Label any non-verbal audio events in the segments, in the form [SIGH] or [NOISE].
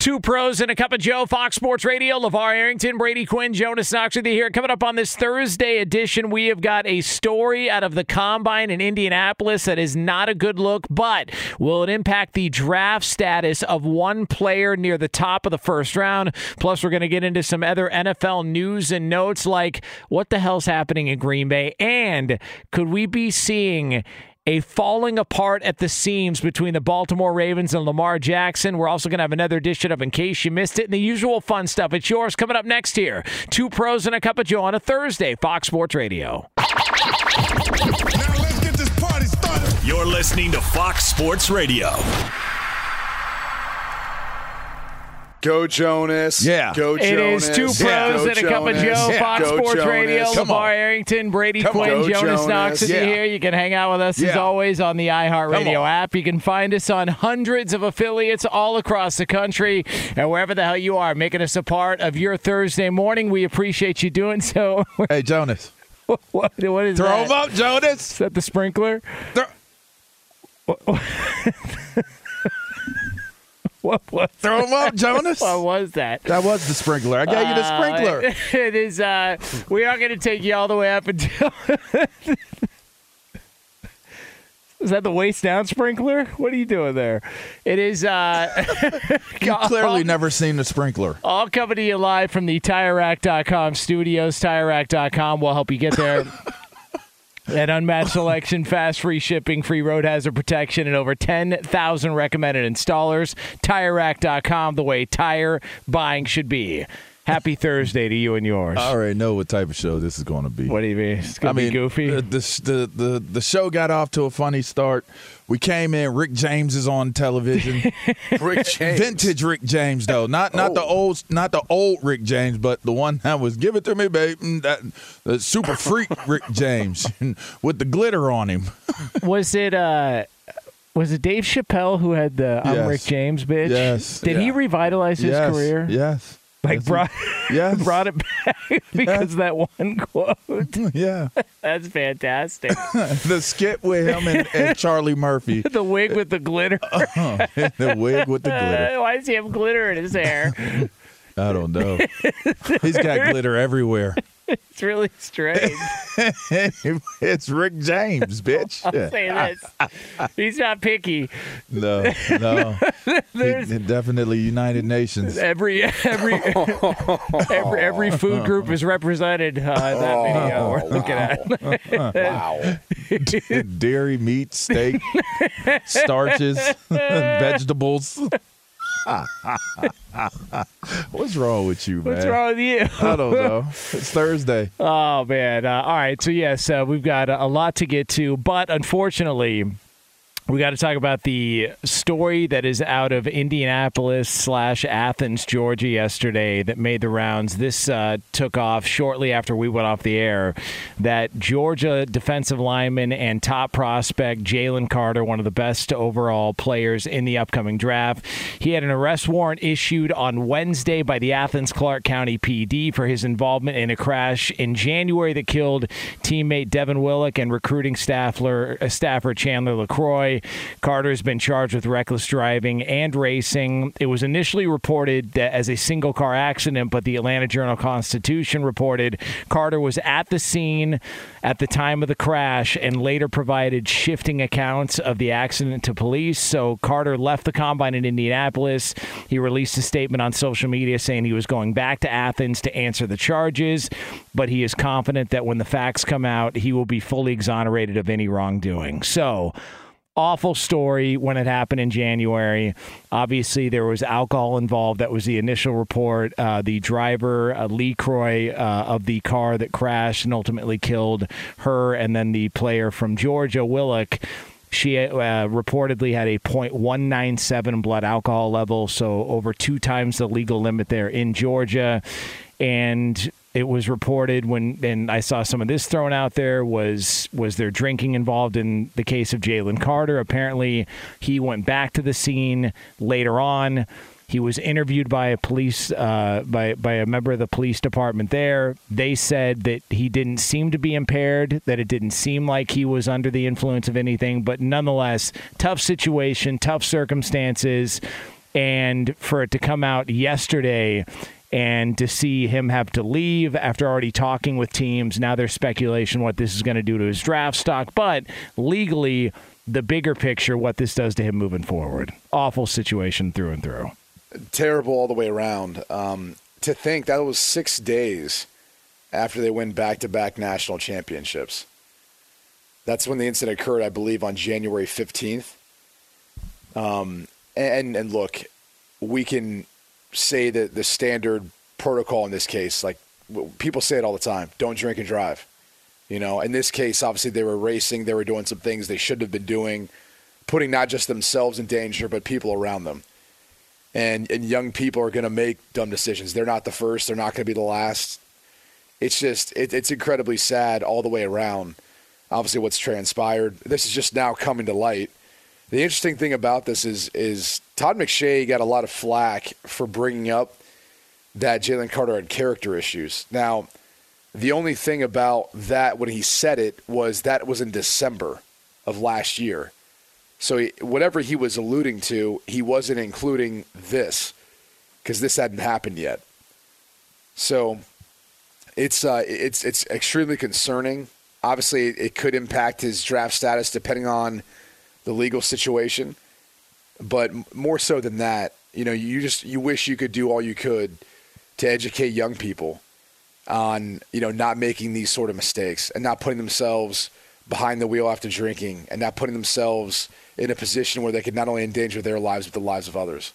Two pros and a cup of Joe, Fox Sports Radio. LeVar Arrington, Brady Quinn, Jonas Knox with you here. Coming up on this Thursday edition, we have got a story out of the combine in Indianapolis that is not a good look, but will it impact the draft status of one player near the top of the first round? Plus, we're going to get into some other NFL news and notes like what the hell's happening in Green Bay? And could we be seeing a falling apart at the seams between the Baltimore Ravens and Lamar Jackson. We're also going to have another edition of In Case You Missed It and the usual fun stuff. It's yours coming up next here. Two pros and a cup of Joe on a Thursday, Fox Sports Radio. Now let's get this party started. You're listening to Fox Sports Radio. Go Jonas. Yeah. Go It Jonas. is two pros Yeah. And a cup of Joe, Yeah. Fox Go Sports Jonas. Radio. Come LeVar on. Arrington, Brady Come. Quinn, Jonas Jonas. Knox is you Yeah. here. You can hang out with us as always on the iHeartRadio app. You can find us on hundreds of affiliates all across the country and wherever the hell you are, making us a part of your Thursday morning. We appreciate you doing so. [LAUGHS] Hey, Jonas. what, what is Throw that? him up, Jonas. Is that the sprinkler? Throw- [LAUGHS] [LAUGHS] [LAUGHS] What was Throw them up, [LAUGHS] Jonas. what was that? That was the sprinkler. I gave you the sprinkler. Uh, [LAUGHS] it is. Uh, we are going to take you all the way up until. is that the waist down sprinkler? What are you doing there? It is. Uh, You clearly all, never seen the sprinkler. all coming to you live from the tire TireRack.com studios. Tire TireRack.com will help you get there. An unmatched selection, fast free shipping, free road hazard protection, and over 10,000 recommended installers. TireRack.com, the way tire buying should be. Happy Thursday to you and yours. I already know what type of show this is going to be. What do you mean? It's going to mean, be goofy? Uh, the, the the the the show got off to a funny start. We came in. Rick James is on television. [LAUGHS] Rick [LAUGHS] James. Vintage Rick James though, not not the Oh. old not the old Rick James, but the one that was give it to me, babe. Mm, That the super freak [LAUGHS] Rick James with the glitter on him. was it uh was it Dave Chappelle who had the I'm Yes. Rick James bitch? Yes. Did he revitalize his yes, career? Yes. Like brought [LAUGHS] Yes. brought it back [LAUGHS] because of that one quote. [LAUGHS] Yeah. That's fantastic. the skit with him and, and Charlie Murphy. the wig with the glitter. Uh-huh. the wig with the glitter. Why does he have glitter in his hair? I don't know. He's got glitter everywhere. [LAUGHS] It's really strange. [LAUGHS] it's Rick James, [LAUGHS] bitch. I'll say this. He's not picky. No, no. There's definitely United Nations. every every every every food group is represented uh, in that video we're looking at. Wow. Dairy, meat, steak, starches, vegetables. [LAUGHS] What's wrong with you, man? What's wrong with you? [LAUGHS] I don't know. [LAUGHS] It's Thursday. Oh man! Uh, all right, so yes, uh, we've got a, a lot to get to, but unfortunately, We got to talk about the story that is out of Indianapolis slash Athens, Georgia, yesterday that made the rounds. This uh, took off shortly after we went off the air. That Georgia defensive lineman and top prospect Jalen Carter, one of the best overall players in the upcoming draft, he had an arrest warrant issued on Wednesday by the Athens Clarke County PD for his involvement in a crash in January that killed teammate Devin Willock and recruiting staffer, uh, staffer Chandler LeCroy. Carter has been charged with reckless driving and racing. It was initially reported as a single car accident, but the Atlanta Journal Constitution reported Carter was at the scene at the time of the crash and later provided shifting accounts of the accident to police. So Carter left the combine in Indianapolis. He released a statement on social media saying he was going back to Athens to answer the charges, but he is confident that when the facts come out, he will be fully exonerated of any wrongdoing. So, awful story when it happened in January. Obviously, there was alcohol involved. That was the initial report. Uh, the driver, uh, LeCroy, uh, of the car that crashed and ultimately killed her, and then the player from Georgia, Willock. She uh, reportedly had a .197 blood alcohol level, so over two times the legal limit there in Georgia. And it was reported when and I saw some of this thrown out there was was there drinking involved in the case of Jalen Carter. Apparently, he went back to the scene later on. He was interviewed by a police uh, by by a member of the police department there. They said that he didn't seem to be impaired, that it didn't seem like he was under the influence of anything, but nonetheless, tough situation, tough circumstances, and for it to come out yesterday and to see him have to leave after already talking with teams. Now there's speculation what this is going to do to his draft stock, but legally, the bigger picture, what this does to him moving forward. Awful situation through and through. Terrible all the way around. Um, to think that was six days after they win back to back national championships. That's when the incident occurred, I believe, on January 15th. Um, and, and look, we can say that the standard protocol in this case, like people say it all the time, don't drink and drive. You know, in this case, obviously they were racing, they were doing some things they shouldn't have been doing, putting not just themselves in danger, but people around them. And and young people are going to make dumb decisions. They're not the first. They're not going to be the last. It's just it, it's incredibly sad all the way around. Obviously, what's transpired. This is just now coming to light. The interesting thing about this is is Todd McShay got a lot of flack for bringing up that Jalen Carter had character issues. Now, the only thing about that when he said it was that was in December of last year. So he, whatever he was alluding to, he wasn't including this because this hadn't happened yet. So it's uh, it's it's extremely concerning. Obviously, it could impact his draft status depending on the legal situation. But more so than that, you know, you just you wish you could do all you could to educate young people on you know not making these sort of mistakes and not putting themselves behind the wheel after drinking and not putting themselves in a position where they could not only endanger their lives but the lives of others.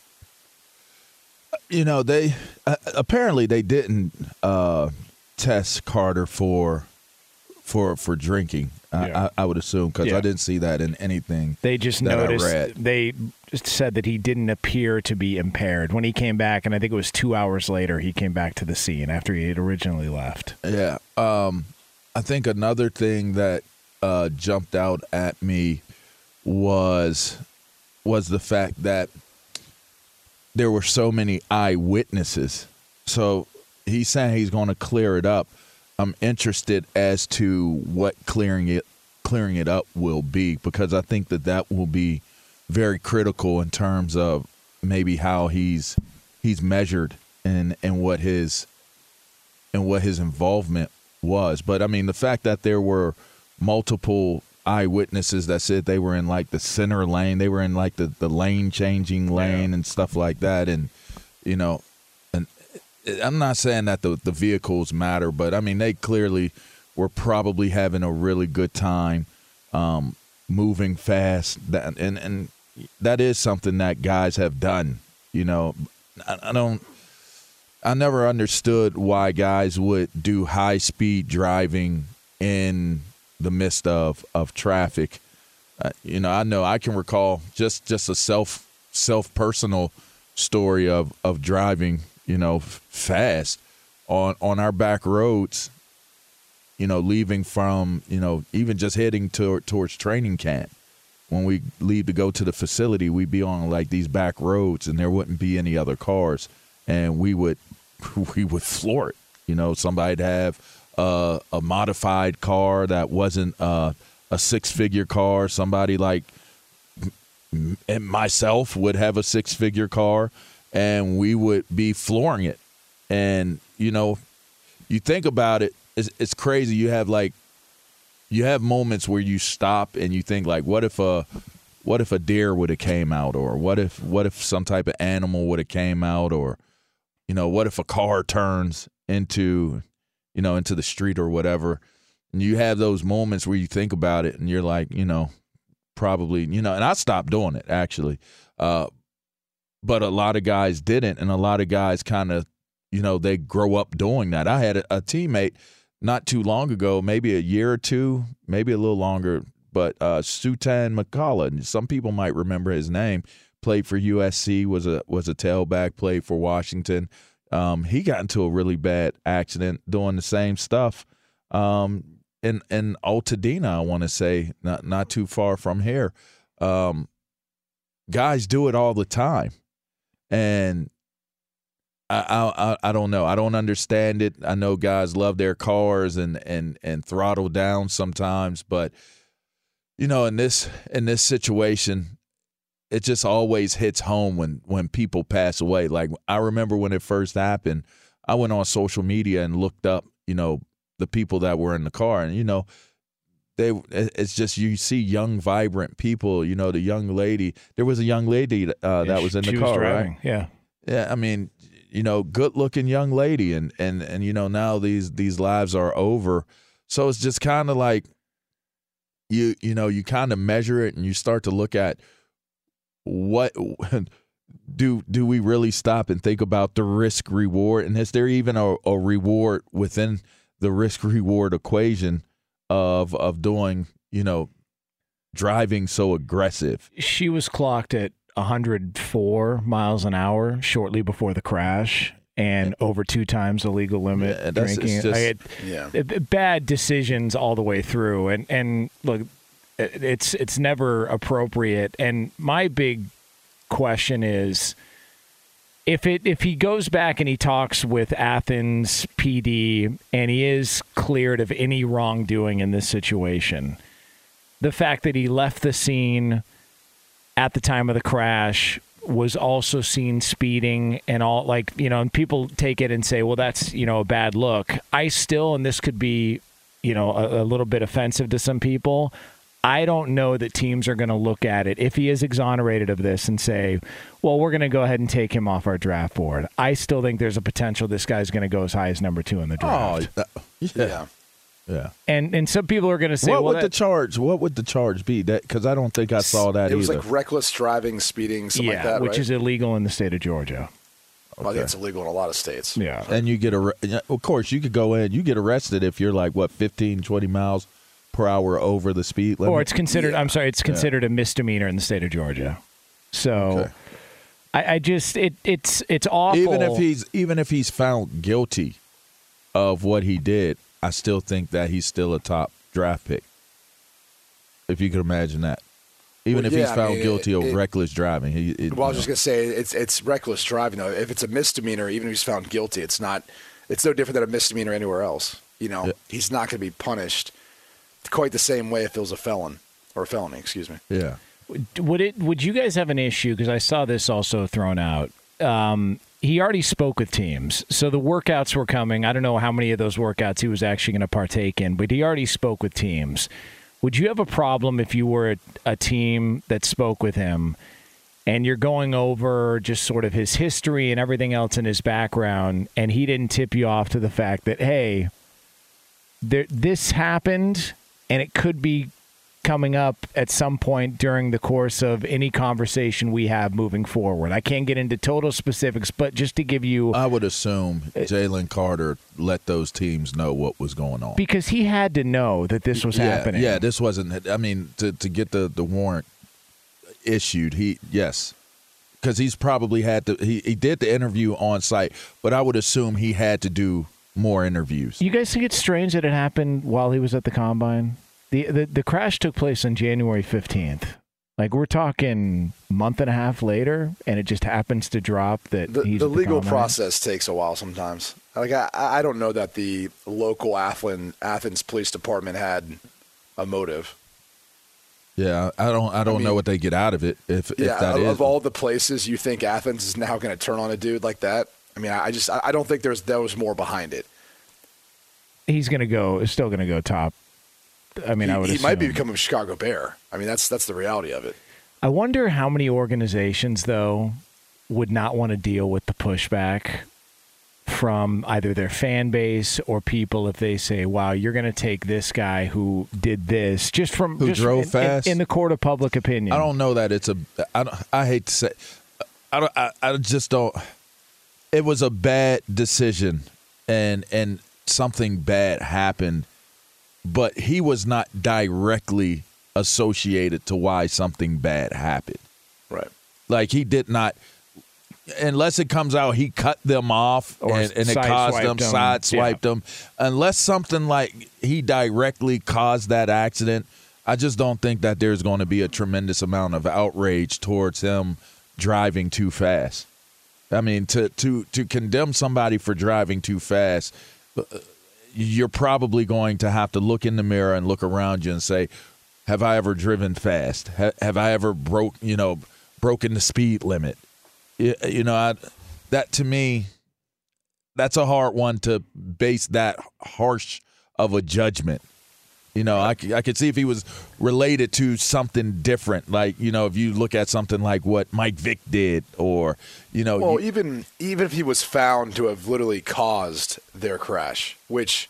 You know, they uh, apparently they didn't uh, test Carter for for for drinking. Yeah. I, I would assume because Yeah. I didn't see that in anything. They just that I noticed read. they just said that he didn't appear to be impaired when he came back, and I think it was two hours later he came back to the scene after he had originally left. Yeah. Um, I think another thing that uh, jumped out at me was was the fact that there were so many eyewitnesses. So he's saying he's going to clear it up. I'm interested as to what clearing it clearing it up will be because I think that that will be very critical in terms of maybe how he's he's measured and and what his and what his involvement was. But I mean, the fact that there were multiple eyewitnesses that said they were in like the center lane, they were in like the, the lane changing lane and stuff like that. And, you know, and I'm not saying that the, the vehicles matter, but I mean, they clearly were probably having a really good time um, moving fast. That, and, and that is something that guys have done. You know, I, I don't. I never understood why guys would do high speed driving in the midst of, of traffic. uh, you know, I know I can recall just just a self self personal story of of driving, you know, fast on on our back roads. You know, leaving from you know even just heading to, towards training camp. When we leave to go to the facility, we'd be on like these back roads, and there wouldn't be any other cars, and we would [LAUGHS] we would floor it. You know, somebody'd have uh, a modified car that wasn't uh, a six figure car. Somebody like and myself would have a six figure car, and we would be flooring it. And you know, you think about it, it's, it's crazy. You have like you have moments where you stop and you think like, what if a what if a deer would have came out, or what if what if some type of animal would have came out, or you know, what if a car turns into you know into the street or whatever, and you have those moments where you think about it and you're like, you know, probably you know, and I stopped doing it actually, uh, but a lot of guys didn't, and a lot of guys kind of you know they grow up doing that. I had a, a teammate not too long ago, maybe a year or two, maybe a little longer, but uh, Sultan McCullough. Some people might remember his name. Played for USC, was a was a tailback. Played for Washington. Um, he got into a really bad accident doing the same stuff. Um, in in Altadena, I want to say, not not too far from here. Um, guys do it all the time, and I, I I don't know. I don't understand it. I know guys love their cars and and and throttle down sometimes, but you know, in this in this situation, it just always hits home when when people pass away. Like I remember when it first happened, I went on social media and looked up, you know, the people that were in the car, and you know, they it's just you see young, vibrant people. You know, the young lady. There was a young lady uh, that was in the She car, right? Yeah. Yeah, I mean, you know, good looking young lady and and and you know, now these these lives are over. So it's just kind of like you you know, you kind of measure it and you start to look at what [LAUGHS] do do we really stop and think about the risk reward and is there even a, a reward within the risk reward equation of of doing, you know, driving so aggressive? She was clocked at 104 miles an hour shortly before the crash and over two times the legal limit Yeah, drinking. just- I had- Yeah. bad decisions all the way through and and look it- it's it's never appropriate and my big question is if it if he goes back and he talks with Athens PD and he is cleared of any wrongdoing in this situation the fact that he left the scene at the time of the crash was also seen speeding and all like you know and people take it and say well that's you know a bad look i still and this could be you know a, a little bit offensive to some people i don't know that teams are going to look at it if he is exonerated of this and say well we're going to go ahead and take him off our draft board i still think there's a potential this guy's going to go as high as number two in the draft oh, that- yeah. Yeah. Yeah. and and some people are going to say what well would the charge? What would the charge be? That because I don't think I saw that It was either. like reckless driving, speeding, something yeah like that, which right? is illegal in the state of georgia Well, I think it's illegal in a lot of states. yeah and you get a, of course, you could go in. You get arrested if you're like what 15, 20 miles per hour over the speed limit. or it's considered i'm sorry it's considered a misdemeanor in the state of georgia so Okay. I, I just it it's it's awful even if he's even if he's found guilty of what he did, I still think that he's still a top draft pick. If you could imagine that, even Well, if yeah, he's I found mean, guilty it- of it- reckless driving, he. It, Well, I was you just gonna say it's it's reckless driving though. If it's a misdemeanor, even if he's found guilty, it's not. It's no different than a misdemeanor anywhere else. You know, Yeah. he's not going to be punished quite the same way if it was a felon or a felony. Excuse me. yeah. would it would you guys have an issue because i saw this also thrown out um he already spoke with teams. So the workouts were coming. I don't know how many of those workouts he was actually going to partake in but he already spoke with teams. Would you have a problem if you were a, a team that spoke with him and you're going over just sort of his history and everything else in his background and he didn't tip you off to the fact that hey there, this happened and it could be coming up at some point during the course of any conversation we have moving forward. I can't get into total specifics, but just to give you. I would assume Jalen Carter let those teams know what was going on. Because he had to know that this was yeah, happening. Yeah, this wasn't. I mean, to to get the the warrant issued, he yes, because he's probably had to. He he did the interview on site, but I would assume he had to do more interviews. You guys think it's strange that it happened while he was at the combine? The the, the crash took place on January fifteenth. Like we're talking month and a half later, and it just happens to drop that The, he's the at the legal process takes a while sometimes. Like I, I don't know that the local Athens, Athens Police Department had a motive. Yeah, I don't. I don't mean- know what they get out of it. If Yeah, if that of, is of all the places you think Athens is now going to turn on a dude like that. I mean, I I just I I don't think there's there was more behind it. He's gonna go. Is still gonna go top. I mean, he, I would. he might be assume. becoming a Chicago Bear. I mean, that's that's the reality of it. I wonder how many organizations though would not want to deal with the pushback from either their fan base or people if they say, "Wow, you're going to take this guy who did this just from Who just drove in- in- fast? in, the court of public opinion." I don't know that it's a. I don't, I hate to say. I don't. I, I just don't. It was a bad decision, and and something bad happened, but he was not directly associated to why something bad happened. Right. Like he did not. Unless it comes out, he cut them off Or and, and it caused them, them. sideswiped them. Unless something like he directly caused that accident, I just don't think that there's going to be a tremendous amount of outrage towards him driving too fast. I mean, to to to condemn somebody for driving too fast, uh, you're probably going to have to look in the mirror and look around you and say, "Have I ever driven fast? Ha- Have I ever broke you know broken the speed limit?" You, you know, I, that to me, that's a hard one to base that harsh of a judgment. You know, I, I could see if he was related to something different, like you know, if you look at something like what Mike Vick did, or you know, Well, you- even even if he was found to have literally caused their crash, which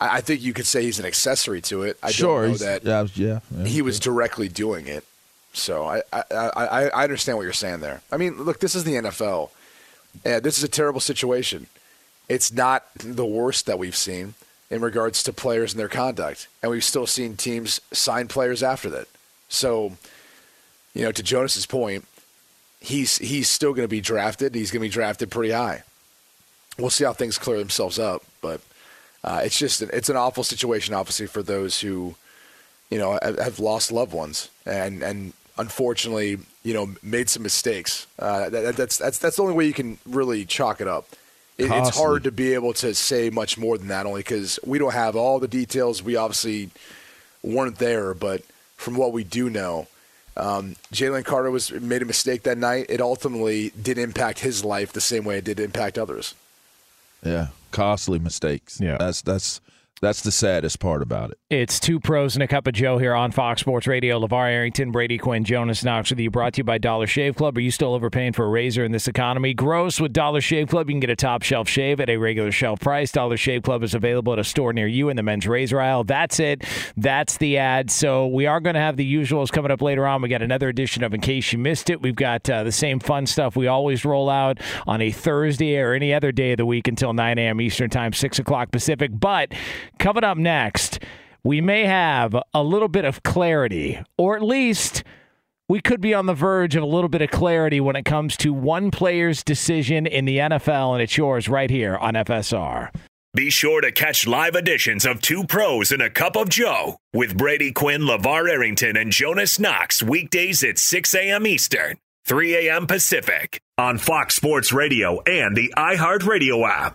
I, I think you could say he's an accessory to it. I sure, don't know that yeah, yeah, yeah. he was directly doing it. So I, I, I, I understand what you're saying there. I mean, look, this is the NFL. And this is a terrible situation. It's not the worst that we've seen in regards to players and their conduct. And we've still seen teams sign players after that. So, you know, to Jonas's point, he's he's still going to be drafted. He's going to be drafted pretty high. We'll see how things clear themselves up, but uh, it's just it's an awful situation, obviously, for those who you know have, have lost loved ones and and unfortunately you know made some mistakes. Uh, that, that's that's that's the only way you can really chalk it up. It, it's hard to be able to say much more than that, only because we don't have all the details. We obviously weren't there, but from what we do know, um, Jalen Carter was made a mistake that night. It ultimately did impact his life the same way it did impact others. yeah, costly mistakes. Yeah. that's that's that's the saddest part about it. It's two pros and a cup of Joe here on Fox Sports Radio. LeVar Arrington, Brady Quinn, Jonas Knox with you. Brought to you by Dollar Shave Club. Are you still overpaying for a razor in this economy? Gross with Dollar Shave Club. You can get a top shelf shave at a regular shelf price. Dollar Shave Club is available at a store near you in the men's razor aisle. That's it. That's the ad. So we are going to have the usuals coming up later on. We got another edition of In Case You Missed It. We've got uh, the same fun stuff we always roll out on a Thursday or any other day of the week until 9 a.m. Eastern Time, 6 o'clock Pacific. But coming up next, we may have a little bit of clarity, or at least we could be on the verge of a little bit of clarity when it comes to one player's decision in the NFL, and it's yours right here on FSR. Be sure to catch live editions of Two Pros and a Cup of Joe with Brady Quinn, LeVar Arrington, and Jonas Knox weekdays at 6 a.m. Eastern, 3 a.m. Pacific on Fox Sports Radio and the iHeartRadio app.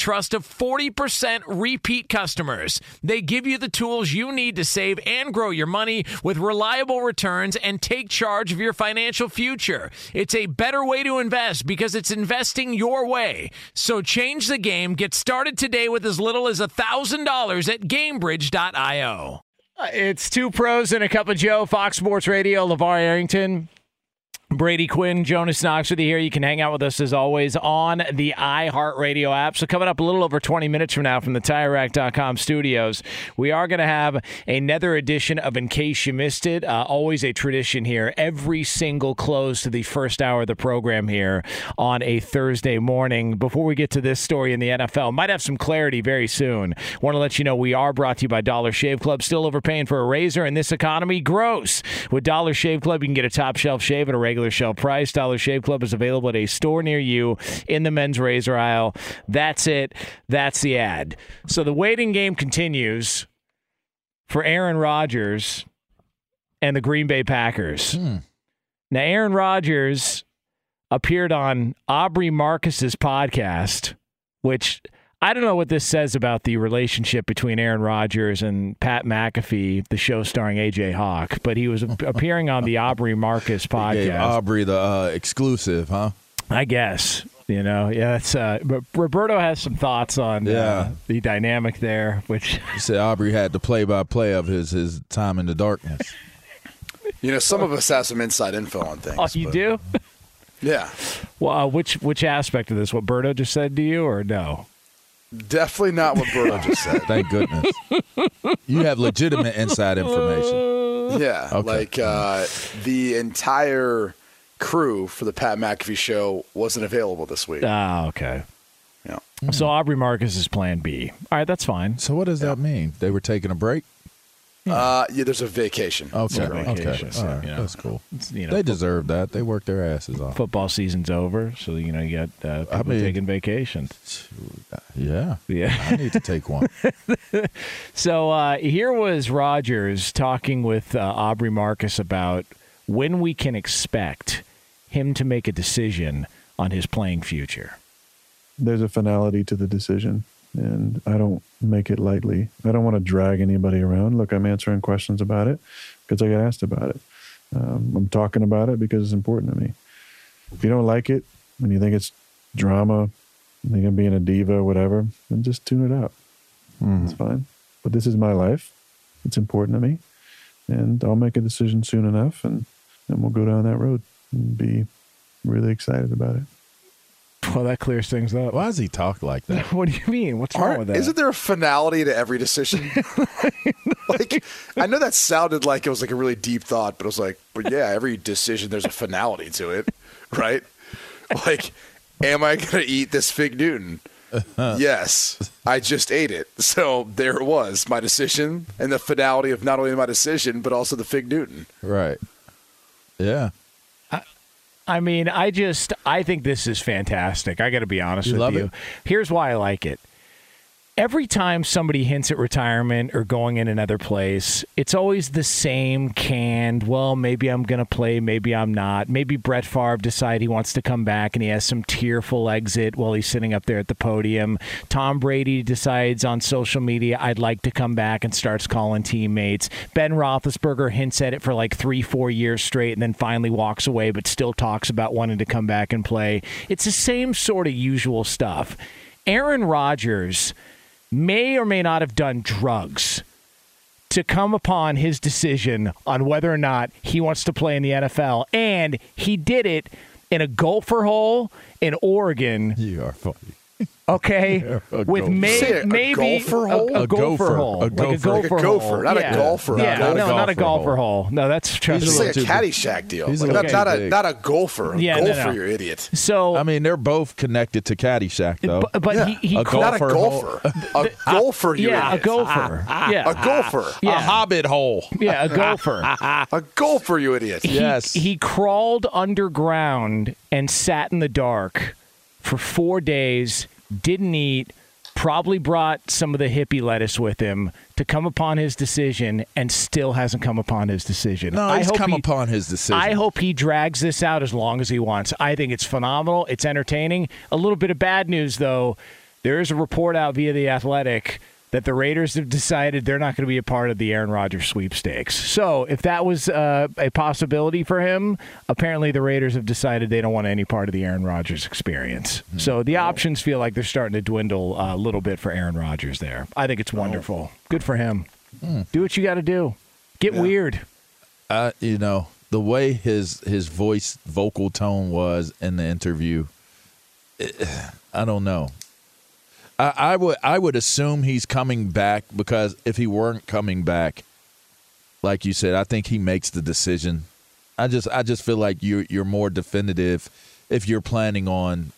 trust of 40% repeat customers. They give you the tools you need to save and grow your money with reliable returns and take charge of your financial future. It's a better way to invest because it's investing your way. So change the game. Get started today with as little as $1,000 at gamebridge.io. Uh, it's two pros and a cup of Joe, Fox Sports Radio, LeVar Arrington. Brady Quinn, Jonas Knox with you here. You can hang out with us as always on the iHeartRadio app. So, coming up a little over 20 minutes from now from the TireRack.com studios, we are going to have another edition of In Case You Missed It. Uh, always a tradition here. Every single close to the first hour of the program here on a Thursday morning. Before we get to this story in the NFL, might have some clarity very soon. Want to let you know we are brought to you by Dollar Shave Club. Still overpaying for a razor in this economy? Gross. With Dollar Shave Club, you can get a top shelf shave at a regular regular shelf price. Dollar Shave Club is available at a store near you in the men's razor aisle. That's it. That's the ad. So the waiting game continues for Aaron Rodgers and the Green Bay Packers. Hmm. Now, Aaron Rodgers appeared on Aubrey Marcus's podcast, which I don't know what this says about the relationship between Aaron Rodgers and Pat McAfee, the show starring AJ Hawk, but he was appearing on the Aubrey Marcus [LAUGHS] Gave podcast. Aubrey the uh, exclusive, huh? I guess. You know, yeah, it's uh but Roberto has some thoughts on uh, Yeah. the dynamic there, which [LAUGHS] He said Aubrey had the play-by-play of his his time in the darkness. [LAUGHS] You know, some of us have some inside info on things. oh, you but- do? Yeah, Well, uh, which which aspect of this? What Berto just said to you, or no? Definitely not what Berto just said. [LAUGHS] Thank goodness. you have legitimate inside information. Yeah, Okay. like uh, the entire crew for the Pat McAfee show wasn't available this week. Ah, okay. Yeah. So Aubrey Marcus is Plan B. All right, that's fine. So what does that mean? They were taking a break? Uh, yeah, there's a vacation. Okay, Yeah, okay, vacation, all right, you know. that's cool. It's, you know, They deserve that. They work their asses off. football season's over, so you know you got uh, people I mean- taking vacations. Yeah, Yeah. I need to take one. [LAUGHS] So uh, here was Rodgers talking with uh, Aubrey Marcus about when we can expect him to make a decision on his playing future. there's a finality to the decision. And I don't make it lightly. I don't want to drag anybody around. Look, I'm answering questions about it because I get asked about it. Um, I'm talking about it because it's important to me. If you don't like it and you think it's drama, you think I'm being a diva, or whatever, then just tune it out. It's fine. But this is my life. It's important to me, and I'll make a decision soon enough, and then we'll go down that road and be really excited about it. [LAUGHS] Well, that clears things up. Why does he talk like that? [LAUGHS] What do you mean? What's wrong Aren't- with that? Isn't there a finality to every decision? [LAUGHS] like, I know that sounded like it was like a really deep thought, but it was like, but yeah, every decision there's a finality to it, right? Like, am I going to eat this fig Newton? Uh-huh. yes, I just ate it. So there it was, my decision, and the finality of not only my decision but also the fig Newton. Right. Yeah. I mean, I just I think this is fantastic. I got to be honest You with you. it? Here's why I like it. Every time somebody hints at retirement or going in another place, it's always the same canned, well, maybe I'm going to play, maybe I'm not. Maybe Brett Favre decide he wants to come back and he has some tearful exit while he's sitting up there at the podium. Tom Brady decides on social media, I'd like to come back and starts calling teammates. Ben Roethlisberger hints at it for like three, four years straight and then finally walks away, but still talks about wanting to come back and play. It's the same sort of usual stuff. Aaron Rodgers may or may not have done drugs to come upon his decision on whether or not he wants to play in the NFL. And he did it in a gopher hole in Oregon. You are funny. Okay, [LAUGHS] A with gopher. may, Say a maybe gopher hole? a, A gopher gopher. hole, A like a gopher. gopher, Like a gopher, hole. not a golfer. Yeah, Not a no, not a golfer golfer hole. hole. No, that's trust It's me. like a too big. Caddyshack deal. He's a Like, little not, a not a golfer. Yeah, no, golfer, no. you idiot. So, I mean, they're both connected to Caddyshack, though. but, but he, he A called- Not a Golfer [LAUGHS] A golfer, you yeah, a idiot. gopher. Ah, ah, yeah, A golfer. [LAUGHS] A hobbit hole. yeah, a gopher. A golfer, you idiot. Yes. He, crawled underground and sat in the dark for four days, didn't eat, probably brought some of the hippie lettuce with him to come upon his decision and still hasn't come upon his decision. No, I he's hope come he- upon his decision. I hope he drags this out as long as he wants. I think it's phenomenal. It's entertaining. A little bit of bad news, though. There is a report out via The Athletic that the Raiders have decided they're not going to be a part of the Aaron Rodgers sweepstakes. So, if that was uh, a possibility for him, apparently the Raiders have decided they don't want any part of the Aaron Rodgers experience. So, the options feel like they're starting to dwindle a little bit for Aaron Rodgers there. I think it's wonderful. Good for him. Do what you got to do. Get weird. I, you know, the way his his voice vocal tone was in the interview, eh, [SIGHS] I don't know. I, I would I would assume he's coming back because if he weren't coming back, like you said, I think he makes the decision. I just I just feel like you you're more definitive if you're planning on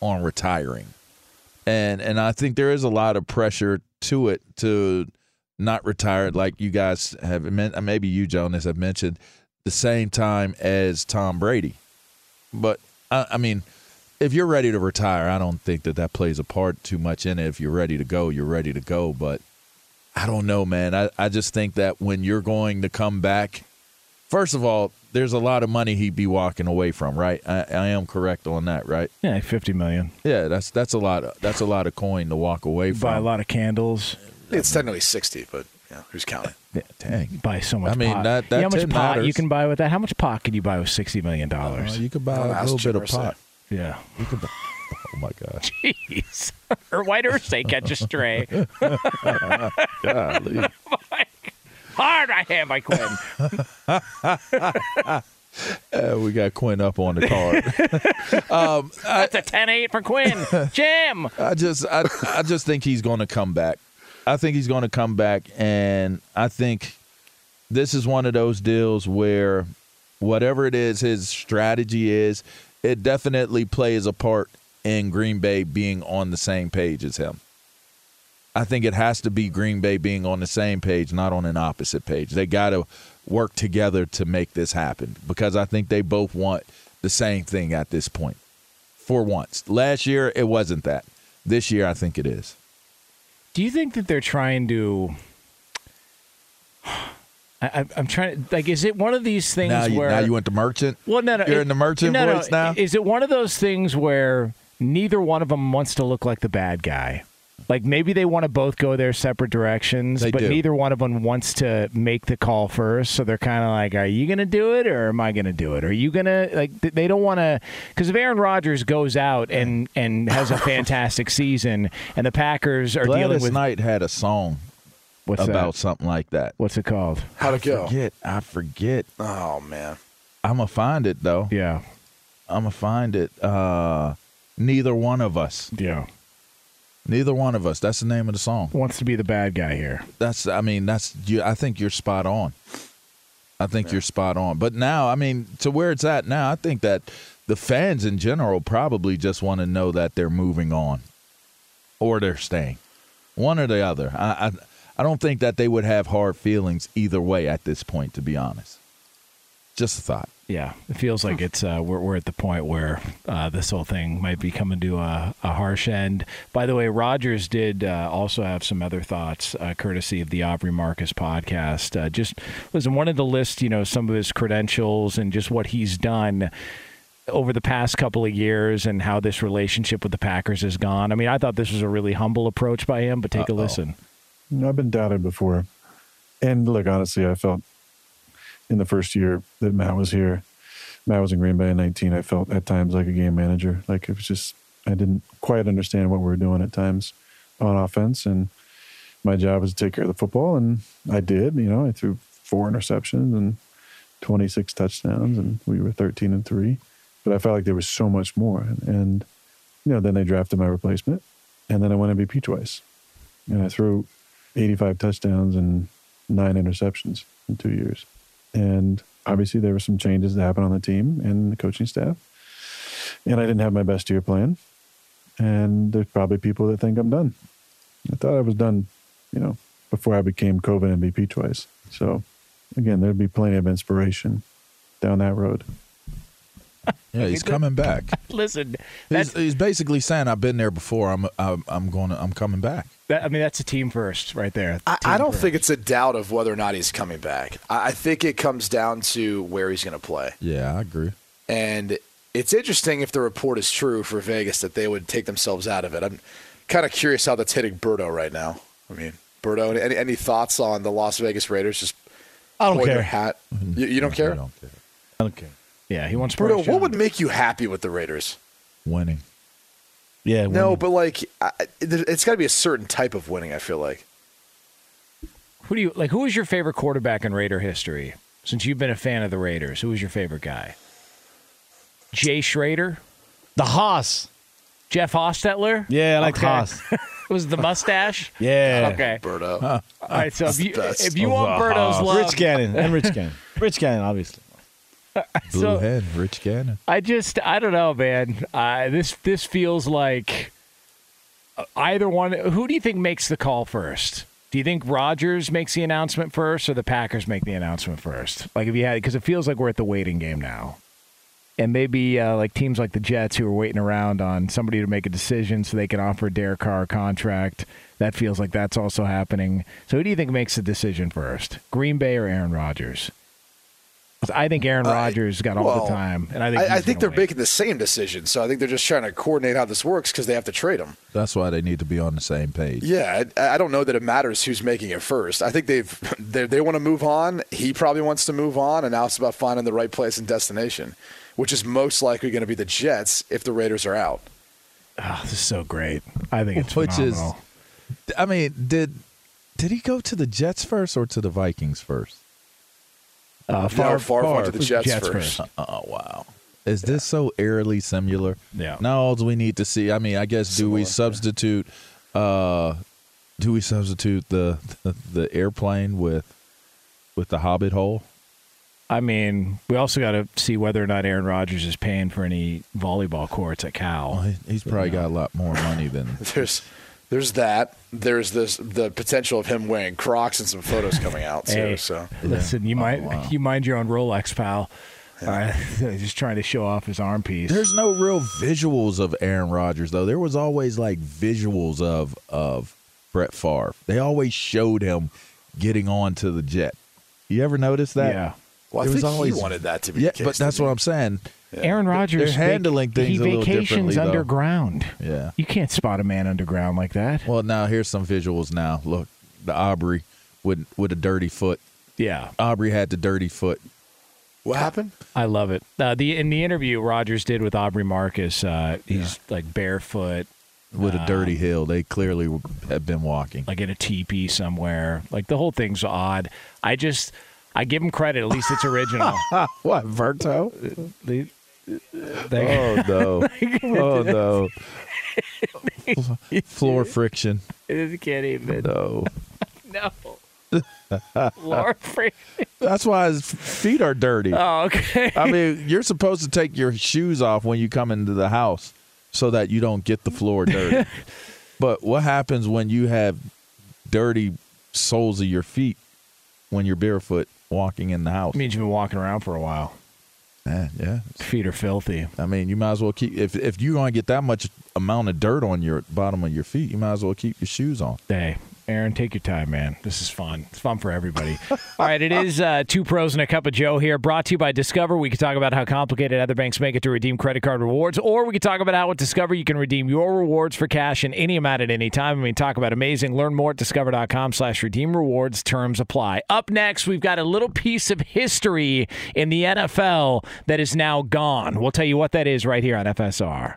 on retiring. And and I think there is a lot of pressure to it to not retire like you guys have maybe you Jonas have mentioned the same time as Tom Brady. But I, I mean, if you're ready to retire, I don't think that that plays a part too much in it. If you're ready to go, you're ready to go. But I don't know, man. I, I just think that when you're going to come back, first of all, there's a lot of money he'd be walking away from, right? I, I am correct on that, right? Yeah, 50 million. Yeah, that's that's a lot. Of, that's a lot of coin to walk away from. Buy a lot of candles. It's technically 60, but yeah, who's counting? [LAUGHS] Yeah, dang. buy so much I mean, pot. that- you know how much tip pot you can buy with that? How much pot can you buy with sixty million dollars? Uh, you could buy I'll a little bit of pot. Irsay. Pot. yeah. You [LAUGHS] oh my gosh. Jeez. [LAUGHS] or white Irsay catch a stray. [LAUGHS] Golly. Hard I have, my Quinn. Uh, we got Quinn up on the card. That's a 10-8 for Quinn. Jim. I just I, I just think he's going to come back. I think he's going to come back and I think this is one of those deals where whatever it is his strategy is, it definitely plays a part in Green Bay being on the same page as him. I think it has to be Green Bay being on the same page, not on an opposite page. They got to work together to make this happen because I think they both want the same thing at this point. For once, last year it wasn't that. This year I think it is. Do you think that they're trying to I, I, I'm trying to like. Is it one of these things Now you, where now you went to merchant. Well, no, no. You're it- in the merchant no, no, voice now. Is it one of those things where neither one of them wants to look like the bad guy? Like maybe they want to both go their separate directions, They but do. neither one of them wants to make the call first. So they're kind of like, "Are you going to do it, or am I going to do it? Are you going to like?" They don't want to because if Aaron Rodgers goes out and and has a [LAUGHS] fantastic season, and the Packers are dealing Gladys with Knight had a song what's about that? something like that. What's it called? How'd it go? Forget, I forget. Oh man. I'm gonna find it though. Yeah, I'm gonna find it. Uh, neither one of us. yeah. Neither one of us. That's the name of the song. Wants to be the bad guy here. That's. I mean, that's. You, I think you're spot on. I think you're spot on. But now, I mean, to where it's at now, I think that the fans in general probably just want to know that they're moving on, or they're staying, one or the other. I, I, I don't think that they would have hard feelings either way at this point. To be honest, just a thought. Yeah, it feels like it's uh, we're we're at the point where uh, this whole thing might be coming to a, a harsh end. By the way, Rodgers did uh, also have some other thoughts, uh, courtesy of the Aubrey Marcus podcast. Uh, just listen, wanted to list you know some of his credentials and just what he's done over the past couple of years and how this relationship with the Packers has gone. I mean, I thought this was a really humble approach by him, but take a listen. I've been doubted before. And look, honestly, I felt in the first year that Matt was here, Matt was in Green Bay in 19. I felt at times like a game manager. Like it was just, I didn't quite understand what we were doing at times on offense. And my job was to take care of the football. And I did, you know, I threw four interceptions and 26 touchdowns, and we were 13 and three. But I felt like there was so much more. And, you know, then they drafted my replacement. And then I won MVP twice. And I threw 85 touchdowns and nine interceptions in two years. And obviously, there were some changes that happened on the team and the coaching staff. And I didn't have my best year playing. And there's probably people that think I'm done. I thought I was done, you know, before I became COVID MVP twice. So, again, there'd be plenty of inspiration down that road. Yeah, he's [LAUGHS] coming back. [LAUGHS] Listen, He's, he's basically saying, "I've been there before. I'm. I'm, I'm going. To, I'm coming back." that, I mean, that's a team first right there. I, I don't first. think it's a doubt of whether or not he's coming back. I, I think it comes down to where he's going to play. Yeah, I agree. And it's interesting if the report is true for Vegas that they would take themselves out of it. I'm kind of curious how that's hitting Burdo right now. I mean, Burdo, any, any thoughts on the Las Vegas Raiders? Just I don't pulling their care. hat. Mm-hmm. You, you don't care? I don't care. I don't care. Yeah, he wants Burdo, Bryce what would make you happy with the Raiders? Winning. Yeah. No, but like, I, it's got to be a certain type of winning. I feel like. Who do you like? Who is your favorite quarterback in Raider history? Since you've been a fan of the Raiders, who is your favorite guy? Jay Schroeder, the Hoss. Jeff Hostetler. Yeah, I like Okay. Hoss. [LAUGHS] Was the mustache? [LAUGHS] Yeah. Okay. Burdo. All right. So if you, if you oh, want Birdo's love, Rich Gannon and Rich [LAUGHS] Gannon. Rich Gannon, obviously. Blue [LAUGHS] So- head, Rich Gannon. I just I don't know, man. Uh, this this feels like either one. Who do you think makes the call first? Do you think Rodgers makes the announcement first, or the Packers make the announcement first? Like if you had, because it feels like we're at the waiting game now, and maybe uh, like teams like the Jets who are waiting around on somebody to make a decision so they can offer Derek Carr a contract. That feels like that's also happening. So who do you think makes the decision first? Green Bay or Aaron Rodgers? 'Cause I think Aaron I- Rodgers got all well, the time, and I think I, I think they're win. making the same decision. So I think they're just trying to coordinate how this works because they have to trade him. That's why they need to be on the same page. Yeah, I, I don't know that it matters who's making it first. I think they've [LAUGHS] they, they want to move on. He probably wants to move on, and now it's about finding the right place and destination, which is most likely going to be the Jets if the Raiders are out. Oh, this is so great. I think it's Which is- I mean, did did he go to the Jets first or to the Vikings first? Uh, No, far, Favre went to the was Jets first. Oh wow. Is this so eerily similar? Yeah. Now all we need to see. I mean, I guess do we Similar, yeah. substitute? Uh, do we substitute the, the the airplane with with the Hobbit hole? I mean, we also got to see whether or not Aaron Rodgers is paying for any volleyball courts at Cal. Well, he, he's probably got a lot more money than. [LAUGHS] There's there's that. There's this the potential of him wearing Crocs and some photos coming out too. Hey, So listen, you Oh, might wow. you mind your own Rolex, pal. Uh, [LAUGHS] just trying to show off his arm piece. There's no real visuals of Aaron Rodgers though. There was always like visuals of of Brett Favre. They always showed him getting on to the jet. You ever notice that? yeah, well, I There was think always- he wanted that to be. Yeah, the case, but that's what? I'm saying. Aaron Rodgers They're handling things he a little vacations underground. Yeah. You can't spot a man underground like that. Well, now here's some visuals. Now look, the Aubrey with with a dirty foot. Yeah, Aubrey had the dirty foot. What happened? I love it. Uh, the in the interview Rodgers did with Aubrey Marcus, uh, he's like barefoot, with a dirty heel. They clearly have been walking. like in a teepee somewhere. Like the whole thing's odd. I just I give him credit. At least it's original. [LAUGHS] what Verto? They- Oh [LAUGHS] no! Oh no! Floor friction. I can't even. No. [LAUGHS] No. Floor [LAUGHS] friction. That's why his feet are dirty. Oh, okay. I mean, you're supposed to take your shoes off when you come into the house so that you don't get the floor dirty. but what happens when you have dirty soles of your feet when you're barefoot walking in the house? means you've been walking around for a while. Man, yeah. Feet are filthy. I mean, you might as well keep if if you're going to get that much amount of dirt on your bottom of your feet, you might as well keep your shoes on. Hey, Aaron, take your time, man. This is fun. It's fun for everybody. [LAUGHS] All right, it is uh, two pros and a cup of Joe here, brought to you by Discover. We could talk about how complicated other banks make it to redeem credit card rewards, or we could talk about how with Discover you can redeem your rewards for cash in any amount at any time. I mean, talk about amazing. Learn more at discover.com slash redeem rewards. Terms apply. Up next, we've got a little piece of history in the NFL that is now gone. We'll tell you what that is right here on FSR.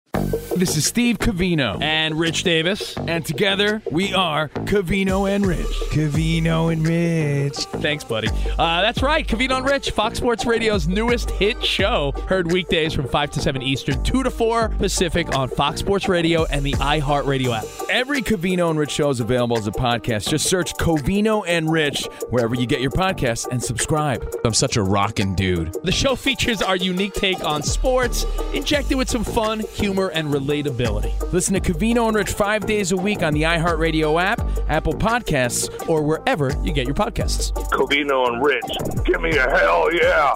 This is Steve Covino and Rich Davis, and together we are Covino and Rich. Covino and Rich. Thanks, buddy. Uh, that's right, Covino and Rich, Fox Sports Radio's newest hit show. Heard weekdays from 5 to 7 Eastern, 2 to 4 Pacific on Fox Sports Radio and the iHeartRadio app. Every Covino and Rich show is available as a podcast. Just search Covino and Rich wherever you get your podcasts and subscribe. I'm such a rockin' dude. The show features our unique take on sports, injected with some fun, humor, and relatability. Listen to Covino and Rich five days a week on the iHeartRadio app, Apple Podcasts, or wherever you get your podcasts. Covino and Rich. Give me a hell yeah.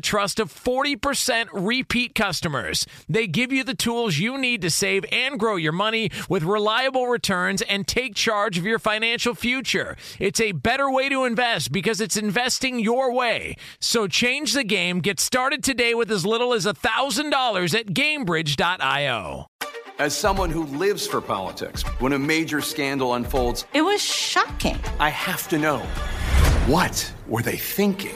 trust of 40% repeat customers. They give you the tools you need to save and grow your money with reliable returns and take charge of your financial future. It's a better way to invest because it's investing your way. So change the game. Get started today with as little as $1,000 at gamebridge.io. As someone who lives for politics, when a major scandal unfolds, It was shocking. I have to know what were they thinking?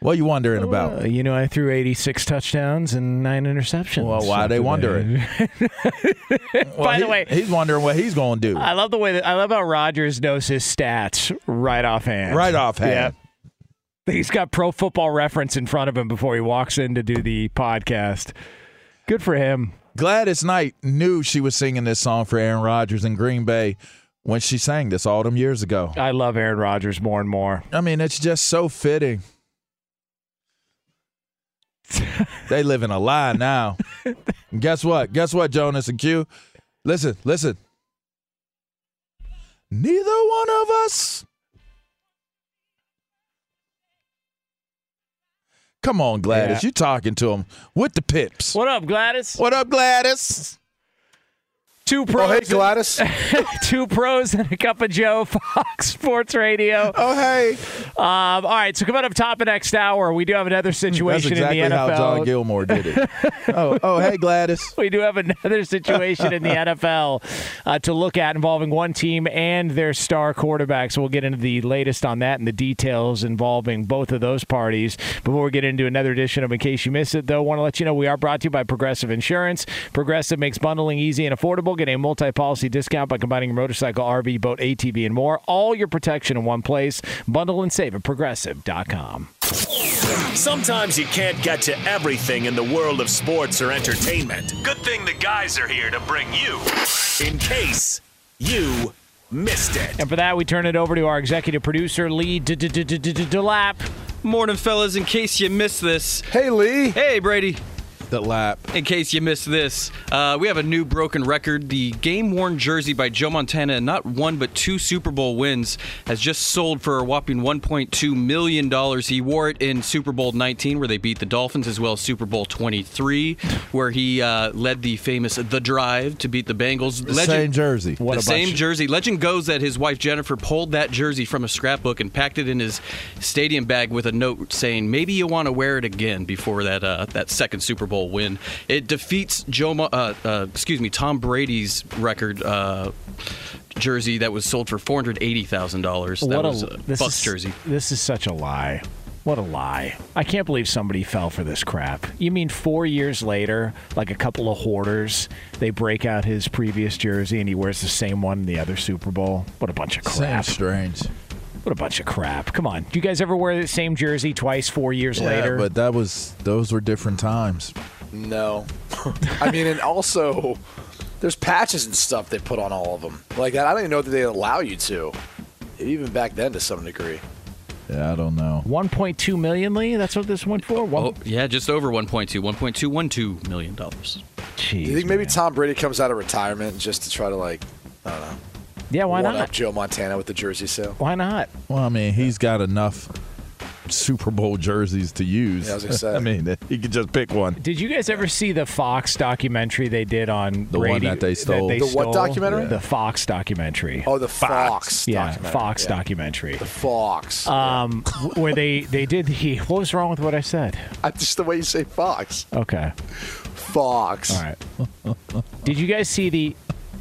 What you wondering about? Uh, you know, I threw 86 touchdowns and nine interceptions. Well, why are they today. wondering? [LAUGHS] By the way, he's wondering what he's going to do. I love the way that I love how Rodgers knows his stats right offhand. Right offhand. Yeah. He's got pro football reference in front of him before he walks in to do the podcast. Good for him. Gladys Knight knew she was singing this song for Aaron Rodgers in Green Bay when she sang this all them years ago. I love Aaron Rodgers more and more. I mean, it's just so fitting. [LAUGHS] they live in a lie now. And guess what? Guess what, Jonas and Q? Listen, listen. Neither one of us. Come on, Gladys. Yeah. You talking to him with the pips. What up, Gladys? What up, Gladys? Two pros. Oh, hey, Gladys. [LAUGHS] two pros and a cup of Joe, [LAUGHS] Fox Sports Radio. Oh, hey. Um, all right, so coming up top of next hour, we do have another situation exactly in the NFL. how John Gilmore did it. oh, oh, hey, Gladys. [LAUGHS] we do have another situation in the NFL uh, to look at involving one team and their star quarterback. So we'll get into the latest on that and the details involving both of those parties. Before we get into another edition of In Case You Missed It, though, I want to let you know we are brought to you by Progressive Insurance. Progressive makes bundling easy and affordable. Get a multi-policy discount by combining your motorcycle, RV, boat, ATV, and more. All your protection in one place. Bundle and save at progressive.com. Sometimes you can't get to everything in the world of sports or entertainment. Good thing the guys are here to bring you in case you missed it. And for that, we turn it over to our executive producer, Lee Delap. Morning, fellas. In case you missed this. Hey, Lee. Hey, Brady. The lap. In case you missed this, uh, we have a new broken record. The game worn jersey by Joe Montana, and not one but two Super Bowl wins, has just sold for a whopping $1.2 million. He wore it in Super Bowl 19, where they beat the Dolphins, as well as Super Bowl 23, where he uh, led the famous The Drive to beat the Bengals. The same jersey. What the same jersey. Legend goes that his wife Jennifer pulled that jersey from a scrapbook and packed it in his stadium bag with a note saying, "Maybe you want to wear it again before that uh, that second Super Bowl win." It defeats Joe, Mo- uh, uh, excuse me, Tom Brady's record. Uh, Jersey that was sold for four hundred eighty thousand dollars. That What was a a this Bucks is, jersey. This is such a lie. What a lie. I can't believe somebody fell for this crap. You mean four years later, like a couple of hoarders, they break out his previous jersey and he wears the same one in the other Super Bowl? What a bunch of crap. Seems strange. What a bunch of crap. Come on. Do you guys ever wear the same jersey twice, four years Yeah, later? but that was those were different times. No. [LAUGHS] I mean, and also, there's patches and stuff they put on all of them. Like that, I don't even know that they allow you to. Even back then, to some degree. Yeah, I don't know. 1.2 million, Lee? That's what this went for? One- Oh, yeah, just over 1.2, 1.212 million dollars. Do you think maybe Tom Brady comes out of retirement just to try to like, I don't know, Yeah, why one not? up Joe Montana with the jersey sale? Why not? Well, I mean, he's got enough Super Bowl jerseys to use. Yeah, I was [LAUGHS] gonna say. I mean, he could just pick one. Did you guys ever see the Fox documentary they did on The one that they stole. they The what documentary? The Fox documentary. Oh, the Fox. yeah, documentary. Fox Yeah. documentary. The Fox. Um, w- where they they did the. [LAUGHS] What was wrong with what I said? I, just the way you say Fox. Okay. Fox. All right. Did you guys see the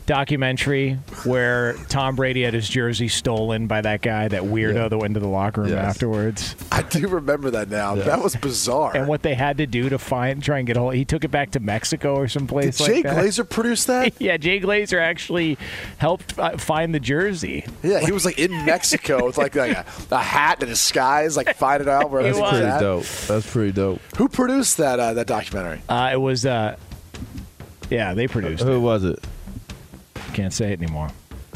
documentary where Tom Brady had his jersey stolen by that guy, that weirdo that went into the locker room Yes. afterwards? I do remember that now. That was bizarre. And what they had to do to find, try and get a hold. He took it back to Mexico or someplace Did like Jay that. Glazer produce that? [LAUGHS] yeah, Jay Glazer actually helped uh, find the jersey. Yeah, he was like in Mexico with like, like a, a hat and a disguise, like find it out where He it was. was. Pretty at. dope. That's pretty dope. Who produced that uh, that documentary? Uh, it was, uh, yeah, they produced Who it. was it? Can't say it anymore.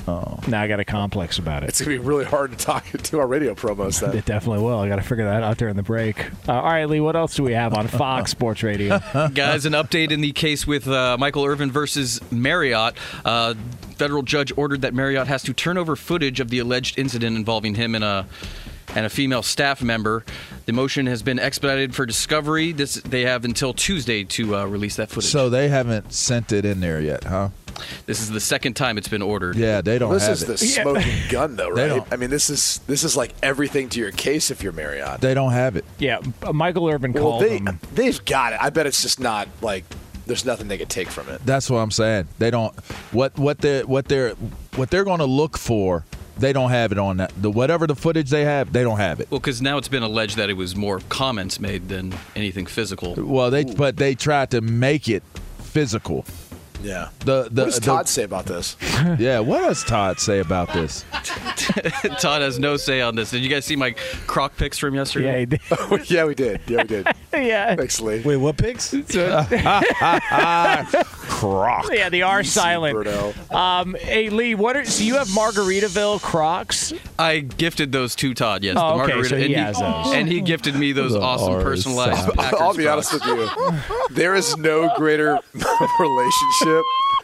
Oh, Now I got a complex about it. It's gonna be really hard to talk [LAUGHS] to our radio promos. Then It definitely will. I got to figure that out during the break. Uh, all right, Lee, what else do we have on Fox [LAUGHS] Sports Radio? Guys, an update in the case with uh, Michael Irvin versus Marriott. Uh, federal judge ordered that Marriott has to turn over footage of the alleged incident involving him in a and a female staff member. The motion has been expedited for discovery. This they have until Tuesday to uh, release that footage. so they haven't sent it in there yet, huh? this is the second time it's been ordered. Yeah, they don't this have is it. the smoking gun, though, [LAUGHS] right? I mean, this is this is like everything to your case if you're Marriott. They don't have it. yeah, uh, Michael Irvin Well, called they him. they've got it. I bet it's just not like there's nothing they could take from it. That's what I'm saying. They don't what what they what they're what they're going to look for. They don't have it on that. The whatever the footage they have, they don't have it. Well, because now it's been alleged that it was more comments made than anything physical. Well, they but they tried to make it physical. Yeah. The the what does the- Todd say about this? [LAUGHS] yeah. What does Todd say about this? [LAUGHS] Todd has no say on this. Did you guys see my croc pics from yesterday? Yeah, he did. [LAUGHS] Yeah, we did. Yeah, we did. [LAUGHS] yeah. Thanks, Lee. Wait, what pics? [LAUGHS] [LAUGHS] Croc. Yeah, the R silent. Bruno. Um, hey Lee, what are so you have Margaritaville Crocs? I gifted those to Todd. Yes, Oh, the okay, margarita, so he and, has those. and he gifted me those The awesome R personalized. Packers I'll be Crocs. honest with you. There is no greater relationship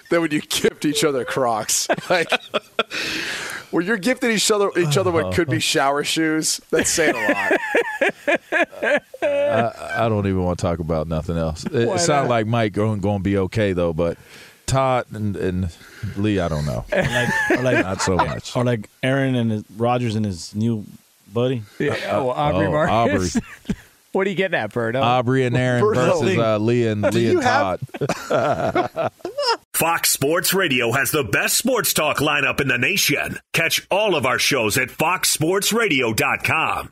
than when you gift each other Crocs. Like when you're gifting each other each other what could be shower shoes. That's saying a lot. I, I don't even want to talk about nothing else. It, Why it sounds like Mike going going to be okay though, but Todd and, and Lee, I don't know. Or like, or like, Not so much. or like Aaron and his, Rodgers and his new buddy. Yeah, oh, Aubrey oh, Marcus. Aubrey. [LAUGHS] what are you getting at, Birdo? Aubrey and Aaron Bruno. versus uh, Lee and Lee and Todd. [LAUGHS] Fox Sports Radio has the best sports talk lineup in the nation. Catch all of our shows at foxsportsradio.com.